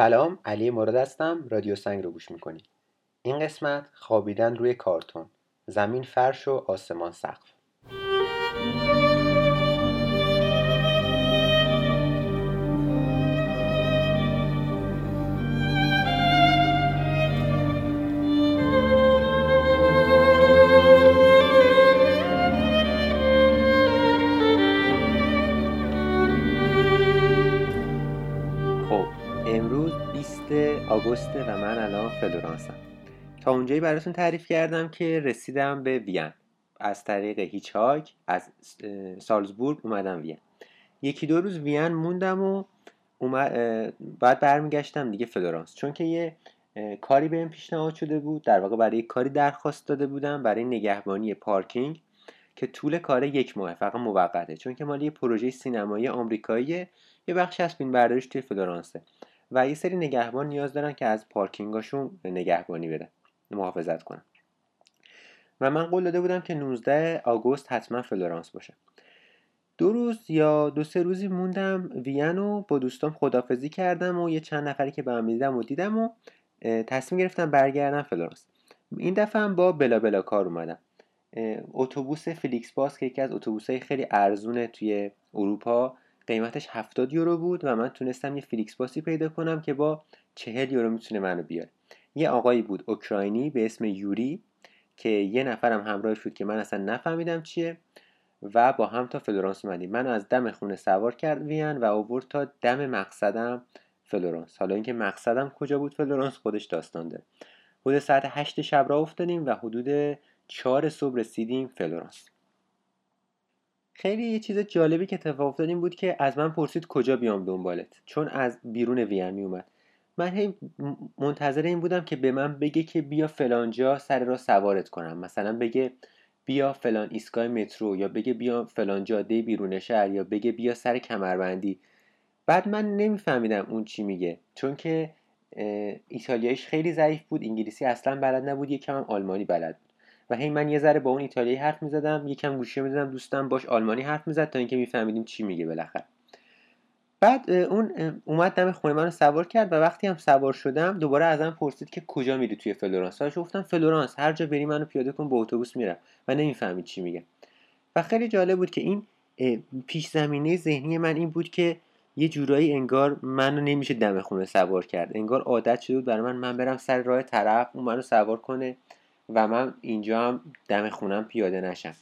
سلام علی مراد هستم. رادیو سنگ رو گوش می‌کنید این قسمت خوابیدن روی کارتون. زمین فرش و آسمان سقف. آگوست و من الان فلورانسم. تا اونجایی براتون تعریف کردم که رسیدم به وین. از طریق hitchhike از سالزبورگ اومدم وین. یکی دو روز وین موندم و باید برمیگشتم دیگه فلورانس. چون که یه کاری بهم پیشنهاد شده بود. در واقع برای کاری درخواست داده بودم برای نگهبانی پارکینگ که طول کار یک ماه فقط موقته. چون که مال یه پروژه سینمایی آمریکایی یه بخش از فیلم برداریش توی فلورانسه. و یه سری نگهبان نیاز دارن که از پارکینگاشون نگهبانی بدن محافظت کنن. و من قول داده بودم که 19 آگوست حتما فلورانس باشم. دو روز یا دو سه روزی موندم وین و با دوستام خدافظی کردم و یه چند نفری که به هم دیدم و دیدم و تصمیم گرفتم برگردم فلورانس. این دفعه هم با BlaBlaCar اومدم. اتوبوس FlixBus که یکی از اتوبوس‌های خیلی ارزونه توی اروپا قیمتش 70 یورو بود و من تونستم یه FlixBus ی پیدا کنم که با 40 یورو می‌تونه منو بیاره. یه آقایی بود اوکراینی به اسم یوری که یه نفرم همراهش بود که من اصلا نفهمیدم چیه و با هم تا فلورانس اومدیم. منو از دم خونه سوار کرد وین و آورد تا دم مقصدم فلورانس. حالا اینکه مقصدم کجا بود فلورانس خودش داستان داره. حدود ساعت هشت شب راه افتادیم و حدود چهار صبح رسیدیم فلورانس. خیلی یه چیز جالبی که اتفاق افتاد این بود که از من پرسید کجا بیام دنبالت. چون از بیرون وین می اومد. من هی منتظر این بودم که به من بگه که بیا فلانجا سر را سوارت کنم. مثلا بگه بیا فلان ایستگاه مترو یا بگه بیا فلان جاده بیرون شهر یا بگه بیا سر کمربندی. بعد من نمیفهمیدم اون چی میگه. چون که ایتالیاییش خیلی ضعیف بود انگلیسی اصلا بلد نبود یکم هم آلمانی بلد بود. و هی من یه ذره با اون ایتالیایی حرف می‌زدم یکم گوشی می‌دادم دوستم باش آلمانی حرف می‌زد تا اینکه میفهمیدیم چی میگه بالاخره. بعد اون اومد دم خونه منو سوار کرد و وقتی هم سوار شدم دوباره ازم پرسید که کجا میری توی فلورانس. بهش گفتم فلورانس هر جا بری منو پیاده کن با اتوبوس میرم و نمی‌فهمید چی میگه. و خیلی جالب بود که این پیش زمینه ذهنی من این بود که یه جورایی انگار منو نمیشه دم خونه سوار کرد. انگار عادت شده بود برای من من برم سر راه طرف اون منو سوار کنه. و من اینجا هم دم خونم پیاده نشم.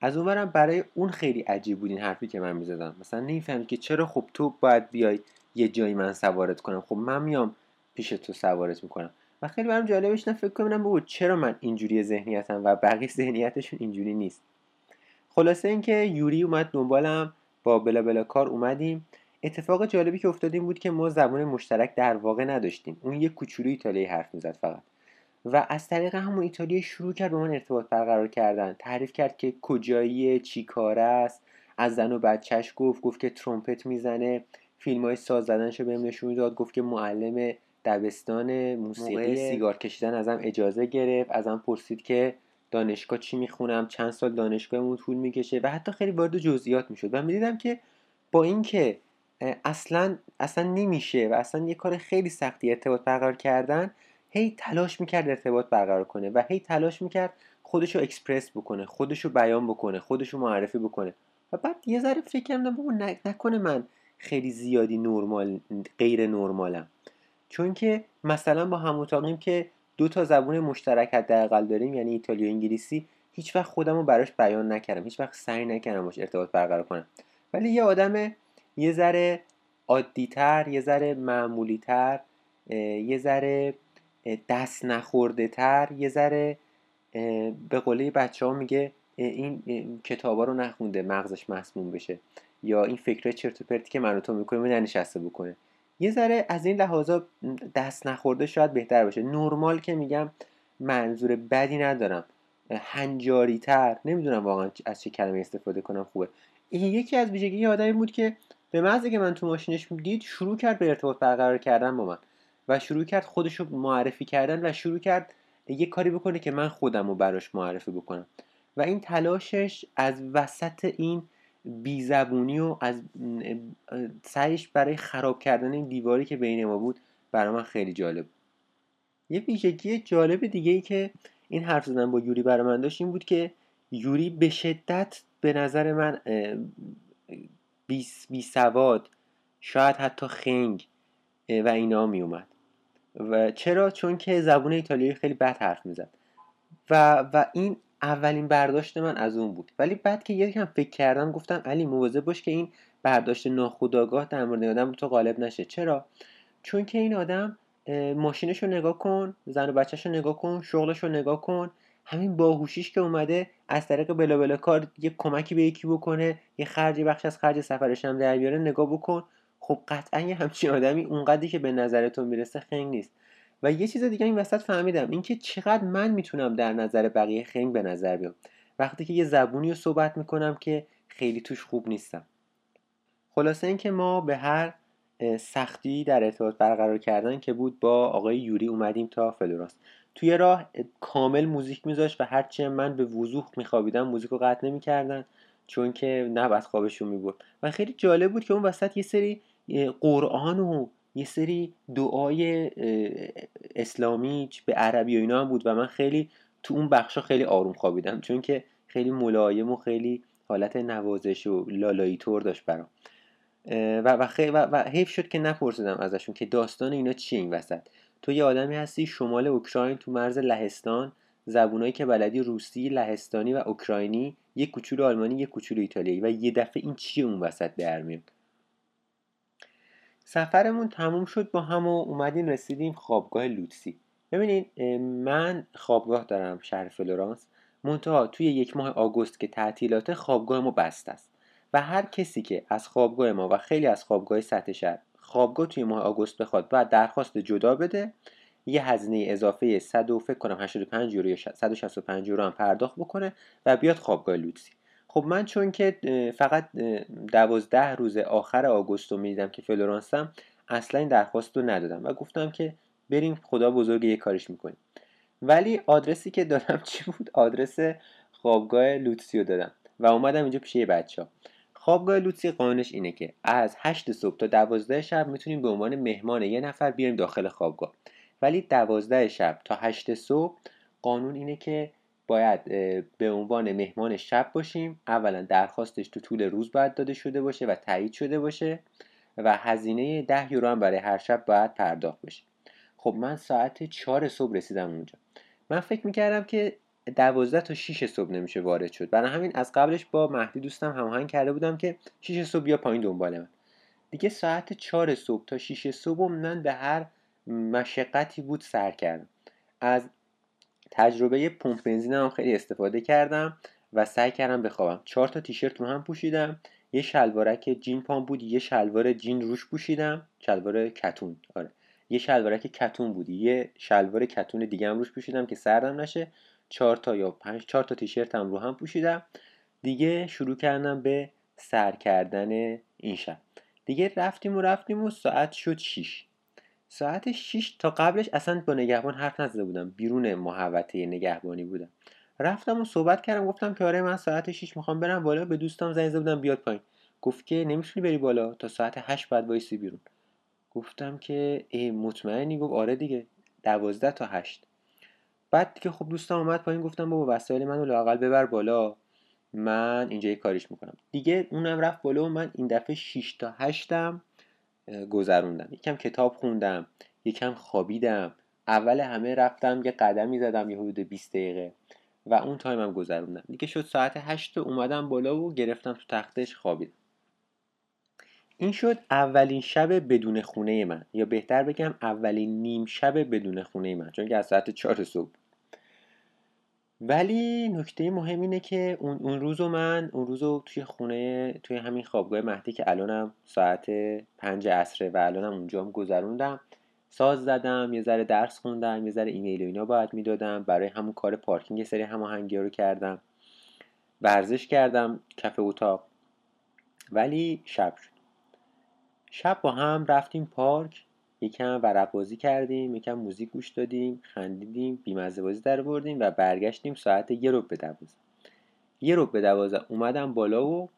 از اونورم برای اون خیلی عجیب بود این حرفی که من می‌زدم. مثلا نمی‌فهمید که چرا خب تو باید بیای یه جایی من سوارت کنم. خب من میام پیش تو سوارت می‌کنم. و خیلی برام جالبش نه فکر کنم بابا چرا من اینجوری ذهنیتم و بقیه ذهنیتشون اینجوری نیست. خلاصه اینکه یوری اومد دنبالم با بلا بلا کار اومدیم. اتفاق جالبی که افتاد بود که ما زبان مشترک در واقع نداشتیم. اون یه کوچولو ایتالیایی حرف می‌زد فقط. و از طریق همون ایتالیایی شروع کرد با من ارتباط برقرار کردن. تعریف کرد که کجاییه چی کار است. از زن و بچهش گفت گفت که ترومپت می‌زنه. فیلم های ساز زدنشو بهم نشون داد. گفت که معلم دبستان موسیقی سیگار کشیدن ازم اجازه گرفت. ازم پرسید که دانشگاه چی می‌خونم؟ چند سال دانشگاهمون طول می‌کشه و حتی خیلی وارد جزئیات می‌شد. و می‌دیدم که با اینکه اصلا اصلا نمیشه و اصلا یه کار خیلی سختی ارتباط برقرار کردن هی تلاش می‌کرد ارتباط برقرار کنه و هی تلاش می‌کرد خودشو اکسپرس بکنه خودشو بیان بکنه خودشو معرفی بکنه. و بعد یه ذره فکر کردم بابا نکنه من خیلی زیادی نرمال غیر نرمالم چون که مثلا با هم اتاقیم که دو تا زبون مشترک حداقل داریم یعنی ایتالیا و انگلیسی هیچ وقت خودم رو براش بیان نکردم هیچ وقت سعی نکردم باش ارتباط برقرار کنم. ولی یه آدم یه ذره عادیتر یه ذره معمولیتر یه ذره دست نخورده تر یه ذره به قوله بچه ها میگه این کتابا رو نخونده مغزش مسموم بشه. یا این فکره چرت و پرتی که من و تو می‌کنیم ننشسته بکنه. یه ذره از این لحاظا دست نخورده شاید بهتر باشه. نرمال که میگم منظور بدی ندارم. هنجاری تر نمی‌دونم واقعا از چه کلمه استفاده کنم خوبه. این یکی از ویژگی آدمی بود که به محض که من تو ماشینش دید شروع کرد به ارتباط برقرار کردن با من. و شروع کرد خودش رو معرفی کردن و شروع کرد یه کاری بکنه که من خودم رو براش معرفی بکنم. و این تلاشش از وسط این بیزبونی و از سعیش برای خراب کردن این دیواری که بین ما بود برای من خیلی جالب یه ویژگی جالب دیگه ای که این حرف زدن با یوری برای من داشت این بود که یوری به شدت به نظر من بی, سواد شاید حتی خنگ و اینا می اومد و چرا؟ چون که زبون ایتالیایی خیلی بد حرف می‌زد. و و این اولین برداشت من از اون بود. ولی بعد که یکم فکر کردم گفتم علی مواظب باش که این برداشت ناخودآگاه در مورد آدم تو غالب نشه. چرا؟ چون که این آدم ماشینش رو نگاه کن زن و بچهش رو نگاه کن شغلش رو نگاه کن. همین باهوشیش که اومده از طریق بلا بلا کار یه کمکی به یکی بکنه یه خرجی بخش از خرج سفرش هم در بیاره نگاه بکن. خب قطعا یه همچین آدمی اونقدری که به نظرتون می‌رسه خنگ نیست. و یه چیز دیگه این وسط فهمیدم اینکه چقدر من می‌تونم در نظر بقیه خنگ به نظر بیام. وقتی که یه زبونی رو صحبت می‌کنم که خیلی توش خوب نیستم. خلاصه اینکه ما به هر سختی در ارتباط برقرار کردن که بود با آقای یوری اومدیم تا فلورانس توی راه کامل موزیک میذاشت و هرچی من به وضوح میخوابیدم موزیک رو قطع نمی‌کردن چون که نه خوابشون می‌برد. و خیلی جالب بود که اون وسط یه سری قرآن و یه سری دعای اسلامی به عربی و اینا هم بود و من خیلی تو اون بخشا خیلی آروم خوابیدم چون که خیلی ملایم و خیلی حالت نوازش و لالایی طور داشت برام. و و, و, و حیف شد که نپرسیدم ازشون که داستان اینا چیه این وسط. تو یه آدمی هستی شمال اوکراین تو مرز لهستان زبونایی که بلدی روسی لهستانی و اوکراینی یک کوچولو آلمانی یک کوچولو ایتالیایی و یه دفعه این چیه اون وسط در میاد؟ سفرمون تموم شد با هم و اومدیم رسیدیم خوابگاه لوتسی. ببینید من خوابگاه دارم شهر فلورانس. منتها توی یک ماه آگوست که تعطیلات خوابگاه ما بست است. و هر کسی که از خوابگاه ما و خیلی از خوابگاه سطح شهر خوابگاه توی ماه آگوست بخواد باید درخواست جدا بده. یه هزینه اضافه 100 و فکر کنم 85 یورو یا 165 یورو هم پرداخت بکنه و بیاد خوابگاه لوتسی. خب من چون که فقط دوازده روز آخر آگوست رو می‌دیدم که فلورانسم اصلا این درخواست رو ندادم و گفتم که بریم خدا بزرگ یه کارش می‌کنیم. ولی آدرسی که دادم چی بود؟ آدرس خوابگاه لوتسی رو دادم و اومدم اینجا پیش یه بچه ها خوابگاه لوتسی قانونش اینه که از 8 صبح تا 12 شب می‌تونیم به عنوان مهمان یه نفر بیاریم داخل خوابگاه. ولی 12 شب تا 8 صبح قانون اینه که باید به عنوان مهمان شب باشیم. اولا درخواستش تو طول روز باید داده شده باشه و تایید شده باشه و هزینه 10 یورو هم برای هر شب باید پرداخت بشه. خب من ساعت 4 صبح رسیدم اونجا. من فکر می‌کردم که دوازده تا 6 صبح نمیشه وارد شد. برای همین از قبلش با مهدی دوستم هماهنگ کرده بودم که 6 صبح بیا پایین دنبال من. دیگه ساعت 4 صبح تا 6 صبح من به هر مشقتی بود سر کردم. از تجربه پمپ بنزین هم خیلی استفاده کردم و سعی کردم بخوابم. چهار تا تیشرت رو هم پوشیدم. یه شلوارک جین پام بود یه شلوار جین روش پوشیدم. شلوار کتون آره. یه شلوارک کتون بود. یه شلوار کتون دیگه هم روش پوشیدم که سردم نشه. چهار تا یا پنج چهار تا تیشرت هم رو هم پوشیدم. دیگه شروع کردم به سر کردن این شب. دیگه رفتیم و رفتیم و ساعت شد 6 ساعت 6 تا قبلش اصلا با نگهبان حرف نزده بودم. بیرون محوطه نگهبانی بودم. رفتم و صحبت کردم. گفتم که آره من ساعت 6 می‌خوام برم بالا. به دوستم زنگ بودم بیاد پایین. گفت که نمی‌تونی بری بالا تا ساعت 8 بعد وایسی بیرون. گفتم که ای مطمئنی؟ گفت آره دیگه. 12 تا 8 بعد که خب دوستم اومد پایین. گفتم بابا وسایل منو لاقل ببر بالا. من اینجا یه کاریش می‌کنم. دیگه اونم رفت بالا و من این دفعه 6 تا 8 گذروندم. یکم کتاب خوندم یکم خوابیدم. اول همه رفتم یه قدمی زدم یه حدود 20 دقیقه و اون تایمم گذروندم. دیگه شد ساعت 8 اومدم بالا و گرفتم تو تختش خوابیدم. این شد اولین شب بدون خونه من یا بهتر بگم اولین نیم شب بدون خونه من چون که از ساعت 4 صبح ولی نکته مهم اینه که اون, اون روزو من اون روزو توی خونه توی همین خوابگاه مهدی که الانم ساعت پنج عصره و الانم اونجا هم گذروندم ساز زدم یه ذره درس خوندم یه ذره ایمیل و اینا باید می‌دادم برای همون کار پارکینگ یه سری هماهنگی رو کردم. ورزش کردم کف اتاق. ولی شب شد. شب با هم رفتیم پارک. یکم ورق بازی کردیم یکم موزیک گوش دادیم خندیدیم بیمزه بازی در بردیم و برگشتیم ساعت یه رو به دوازه یه رو به دوازه اومدم بالا و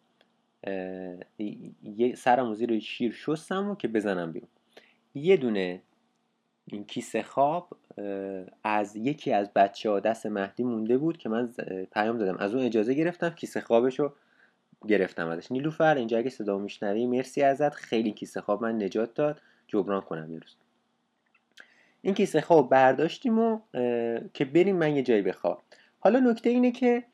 یه سرم زیر شیر شستم و که بزنم بیرون. یه دونه این کیسه خواب از یکی از بچه ها دست مهدی مونده بود که من پیام دادم. از اون اجازه گرفتم کیسه خوابش رو گرفتم ازش. نیلوفر اینجا اگه صدا میشنوی مرسی ازت. خیلی کیسه خواب من نجات داد. جبران کنم یه روز. این کیسه خواب برداشتیم و که بریم من یه جایی بخواب حالا نکته اینه که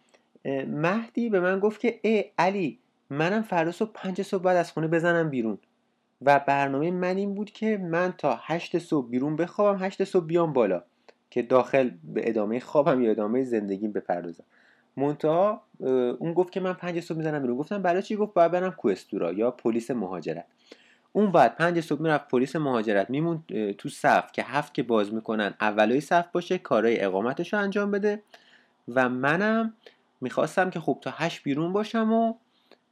مهدی به من گفت که ای علی منم فردا صبح پنج صبح بعد از خونه بزنم بیرون. و برنامه من این بود که من تا هشت صبح بیرون بخوابم هشت صبح بیام بالا که داخل به ادامه خوابم یا ادامه زندگیم بپردازم. منتها اون گفت که من پنج صبح می‌زنم بیرون. گفتم برای چی؟ گفت باید برم کوستورا یا پلیس مهاجرت. اون بعد پنج صبح می‌رفت پلیس مهاجرت میمون تو صف که هفت که باز می‌کنن اولای صف باشه کارهای اقامتش رو انجام بده. و منم می‌خواستم که خب تا هشت بیرون باشم و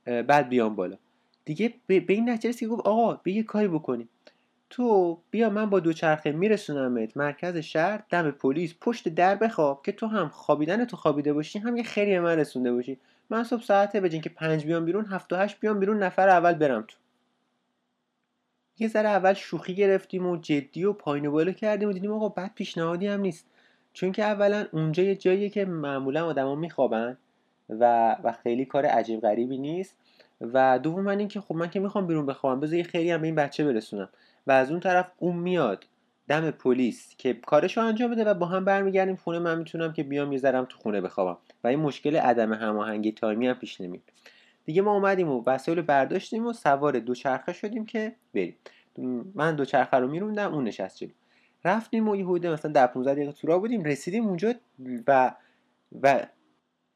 بعد بیام بالا. دیگه به این نتیجه که گفت آقا به یه کاری بکنیم. تو بیا من با دوچرخه میرسونمت مرکز شهر دم پلیس پشت در بخواب که تو هم خوابیدن تو خوابیده باشی هم یه خیلی به من رسونده باشی. من صبح ساعته بجین که پنج بیام بیرون هفت و هشت بیام بیرون نفر اول برم تو. یه ذره اول شوخی گرفتیم و جدی و پایین بالا کردیم و دیدیم آقا بد پیشنهادی هم نیست. چون که اولا اونجا یه جاییه که معمولا آدما میخوابن و و خیلی کار عجیب غریبی نیست. و دوم من اینکه خب من که می‌خوام بیرون بخوابم بذار یه خیلی هم به این بچه برسونم. و از اون طرف اون میاد دم پلیس که کارشو انجام بده و با هم برمیگردیم خونه. من می‌تونم که بیام یه تو خونه بخوابم. و این مشکل عدم هماهنگی تایمی هم پیش نمیاد. دیگه ما اومدیم و وسایل برداشتیم و سوار دوچرخه شدیم که بریم. من دوچرخه رو میروندم اون نشست جلو رفتیم و یه حدود مثلا در 15 دقیقه تو بودیم رسیدیم اونجا و و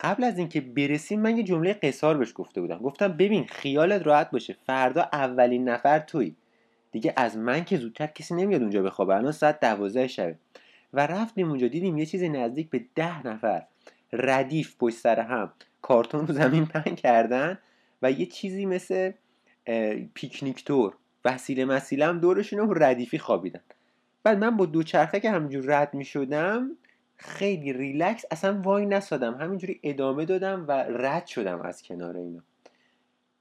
قبل از اینکه برسیم من یه جمله قصار بهش گفته بودم. گفتم ببین خیالت راحت باشه فردا اولین نفر توی دیگه از من که زودتر کسی نمیاد اونجا بخوابه. الان ساعت دوازده شبه. و رفتیم اونجا دیدیم یه چیزی نزدیک به ده نفر. ردیف پشت سر هم. کارتون رو زمین پهن کردن و یه چیزی مثل پیکنیک تور وسیله مسیله هم دورشون رو ردیفی خوابیدن. بعد من با دوچرخه که همینجور رد می شدم خیلی ریلکس اصلا وای نسادم. همینجوری ادامه دادم و رد شدم از کنار اینا.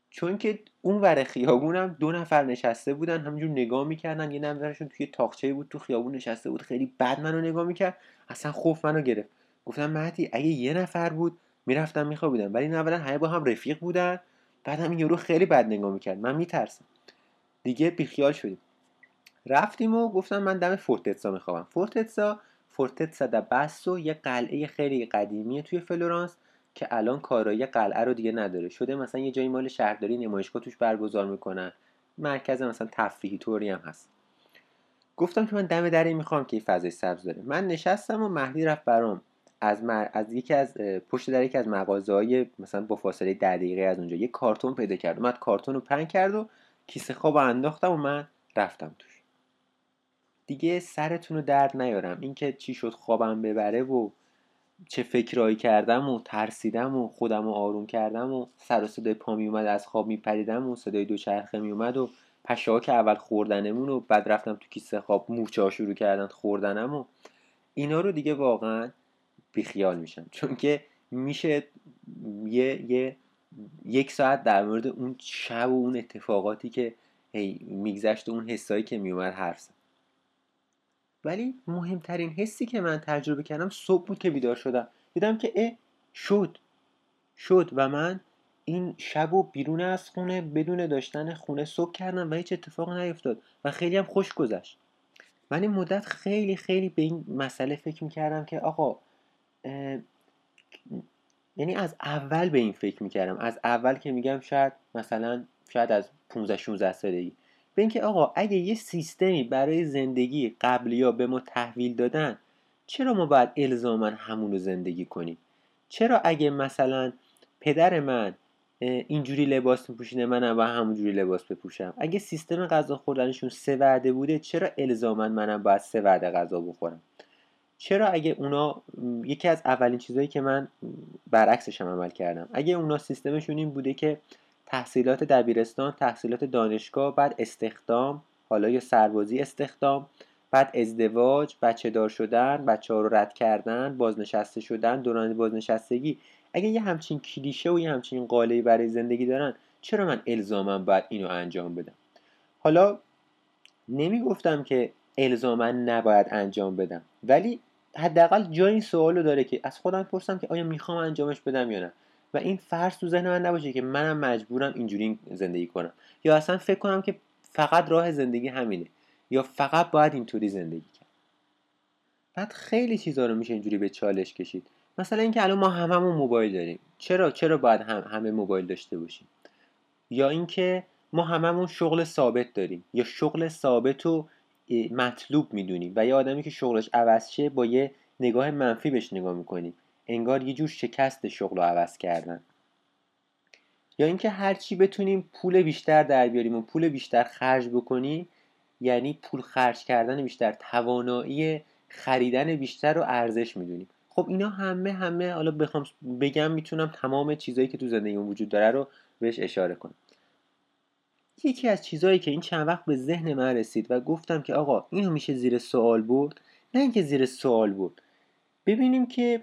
چون که اون ور خیابونم دو نفر نشسته بودن همینجور نگاه می‌کردن یه نفرشون توی تاقچه بود تو خیابون نشسته بود خیلی بد منو نگاه می‌کرد اصلا خوف منو گرفت. گفتم مهدی اگه یه نفر بود می‌رفتم میخوابیدم. ولی نه همه با هم رفیق بودن بعد هم این یورو خیلی بد نگاه می‌کرد. من میترسم دیگه بیخیال شدیم. رفتیم و گفتم من دم فورتتسا میخوابم. فورتتسا فورتتسا دا بسو یه قلعه خیلی قدیمیه توی فلورانس که الان کارایی قلعه رو دیگه نداره. شده مثلا یه جایی مال شهرداری نمایشگاه توش برگزار می‌کنن. مرکز مثلا تفریحی طوری هم هست. گفتم که من دم دری می‌خوام که این فضای سبز داره. من نشستم و مهدی رفت برام. از, مر... از یکی از پشت در یکی از مغازه های مثلا با فاصله ده دقیقه از اونجا یه کارتون پیدا کرد. اومد کارتون رو پنگ کرد و کیسه خواب انداختم و من رفتم توش. دیگه سرتون رو درد نیارم. اینکه چی شد خوابم ببره و چه فکرهایی کردم و ترسیدم و خودم رو آروم کردم و سر و صدای پا می اومد از خواب میپریدم و صدای دوچرخه می اومد و پشه که اول خوردنمون و بعد رفتم تو کیسه خواب مورچه ها شروع کردن خوردنم و اینا رو دیگه واقعا بیخیال میشم. چون که میشه یه, یه یک ساعت در مورد اون شب و اون اتفاقاتی که هی میگذشت و اون حسایی که میومد حرف ولی مهمترین حسی که من تجربه کردم صبح بود که بیدار شدم. دیدم که اه شد. شد و من این شب و بیرون از خونه بدون داشتن خونه صبح کردم و هیچ اتفاق نیفتاد و خیلی هم خوش گذشت. من این مدت خیلی خیلی به این مسئله فکر می‌کردم که آقا یعنی از اول به این فکر می‌کردم. از اول که میگم شاید مثلا شاید از 15 16 سالگی. به اینکه آقا اگه یه سیستمی برای زندگی قبلی ها به ما تحویل دادن چرا ما باید الزاما همون رو زندگی کنیم؟ چرا اگه مثلا پدر من اینجوری لباس میپوشیده منم با همونجوری لباس بپوشم؟ اگه سیستم غذا خوردنشون سه وعده بوده چرا الزاما منم باید سه وعده غذا بخورم؟ چرا اگه اونا یکی از اولین چیزهایی که من برعکسش هم عمل کردم. اگه اونا سیستمشون این بوده که تحصیلات دبیرستان تحصیلات دانشگاه بعد استخدام حالا یا سربازی استخدام بعد ازدواج بچه دار شدن بچه ها رو رد کردن بازنشسته شدن دوران بازنشستگی. اگه یه همچین کلیشه و یه همچین قاله‌ای برای زندگی دارن چرا من الزامم باید اینو انجام بدم؟ حالا نمی‌گفتم که الزاما نباید انجام بدم ولی حداقل جای این سوال رو داره که از خودم پرسم که آیا می‌خوام انجامش بدم یا نه. و این فرض تو ذهن من نباشه که منم مجبورم اینجوری زندگی کنم. یا اصلا فکر کنم که فقط راه زندگی همینه. یا فقط باید اینطوری زندگی کرد بعد خیلی چیزا رو میشه اینجوری به چالش کشید. مثلا اینکه الان ما هممون موبایل داریم. چرا چرا باید هم همه موبایل داشته باشیم؟ یا اینکه ما هممون شغل ثابت داریم. یا شغل ثابت رو مطلوب می‌دونیم و یه آدمی که شغلش عوض شه با یه نگاه منفی بهش نگاه می‌کنیم. انگار یه جور شکست شغل رو عوض کردن. یا اینکه هرچی بتونیم پول بیشتر در بیاریم و پول بیشتر خرج بکنیم یعنی پول خرج کردن بیشتر توانایی خریدن بیشتر رو ارزش می‌دونیم. خب اینا همه همه حالا بخوام بگم می‌تونم تمام چیزهایی که تو زندگی وجود داره رو بهش اشاره کنم. یکی از چیزهایی که این چند وقت به ذهن من رسید و گفتم که آقا اینو میشه زیر سوال برد؟ نه اینکه زیر سوال برد. ببینیم که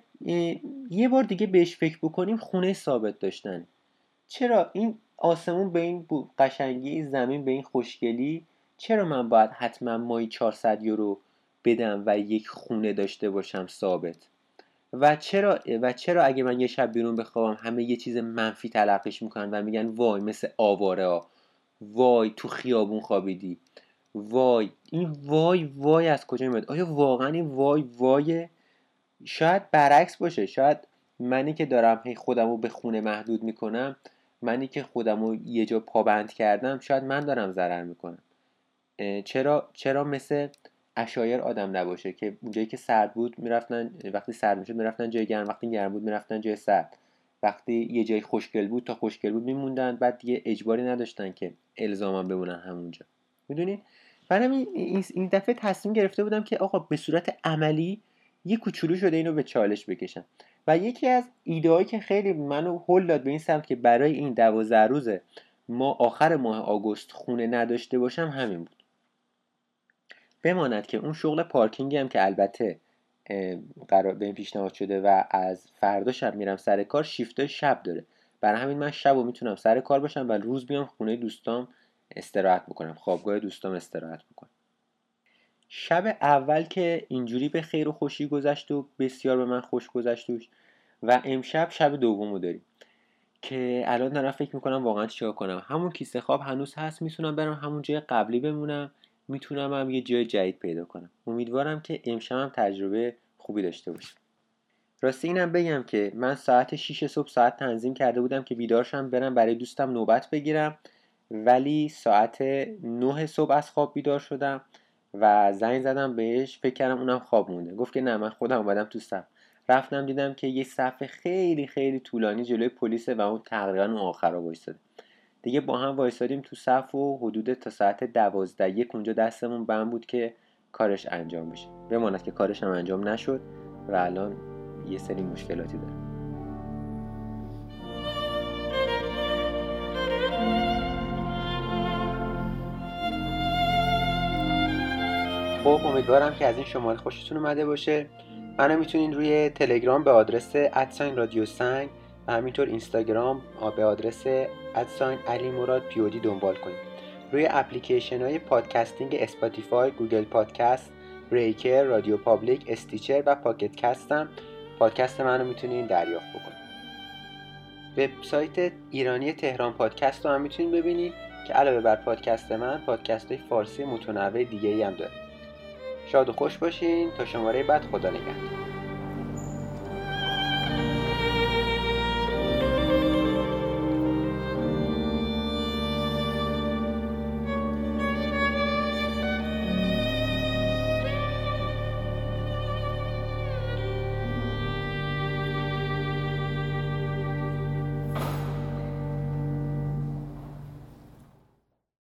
یه بار دیگه بهش فکر بکنیم خونه ثابت داشتن چرا این آسمون به این قشنگی زمین به این خوشگلی چرا من باید حتما مایی 400 یورو بدم و یک خونه داشته باشم ثابت؟ و چرا و چرا اگه من یه شب بیرون بخوابم همه یه چیز منفی تلقیش می‌کنن و میگن وای مثل آواره ها وای تو خیابون خوابیدی. وای این وای وای از کجا میاد؟ آیا واقعا این وای وای شاید برعکس باشه؟ شاید منی که دارم هی خودم به خونه محدود می‌کنم منی که خودم رو یه جا پابند کردم شاید من دارم ضرر می‌کنم. چرا چرا مثل اشایر آدم نباشه که اونجایی که سرد بود می‌رفتن وقتی سرد می‌شد می‌رفتن جای گرم وقتی گرم بود می‌رفتن جای سرد. وقتی یه جای خوشگل بود تا خوشگل بود میموندن بعد دیگه اجباری نداشتن که الزاما بمونن همونجا. می‌دونید من این دفعه تصمیم گرفته بودم که آقا به صورت عملی یه کوچولو شده اینو به چالش بکشم. و یکی از ایده که خیلی منو هل داد به این سمت که برای این دوازده روزه ما آخر ماه آگوست خونه نداشته باشم همین بود. بماند که اون شغل پارکینگی هم که البته قرار به این پیشنهاد شده و از فردا شب میرم سر کار شیفت شب داره. برای همین من شب و می‌تونم سر کار باشم و روز بیام خونه دوستام استراحت بکنم. خوابگاه دوستام استراحت بکنم. شب اول که اینجوری به خیر و خوشی گذشت و بسیار به من خوش گذشت و امشب شب دومو داریم. که الان دارم فکر می‌کنم واقعا چیکار کنم. همون کیسه خواب هنوز هست می‌تونم برم همون جای قبلی بمونم. می‌تونم هم یه جای جدید پیدا کنم. امیدوارم که امشب هم تجربه خوبی داشته باشم. راستی اینم بگم که من ساعت 6 صبح ساعت تنظیم کرده بودم که بیدارشم برم برای دوستم نوبت بگیرم. ولی ساعت 9 صبح از خواب بیدار شدم و زنگ زدم بهش فکر کردم اونم خواب مونده. گفت که نه من خودم اومدم تو صف. رفتم دیدم که یه صف خیلی خیلی طولانی جلوی پلیس و اون تقریبا اون آخر وایستاده. دیگه با هم وایستادیم تو صف و حدود تا ساعت دوازده یک اونجا دستمون بند بود که کارش انجام بشه. بماند که کارش هم انجام نشد و الان یه سری مشکلاتی داره. خب امیدوارم که از این شماره خوشتون اومده باشه. منو می‌تونین روی تلگرام به آدرس at sign رادیو سنگ همینطور اینستاگرام به آدرس at sign علی مراد پیودی دنبال کنید. روی اپلیکیشن های podcasting Spotify Google Podcast Breaker RadioPublic Stitcher و Pocket Casts هم پادکست منو می‌تونین دریافت بکنید. وبسایت ایرانی تهران پادکست رو هم می‌تونین ببینید که علاوه بر پادکست من پادکست های فارسی متنوع دیگه ای هم داره شاد و خوش باشین. تا شماره بعد خدا نگهدار.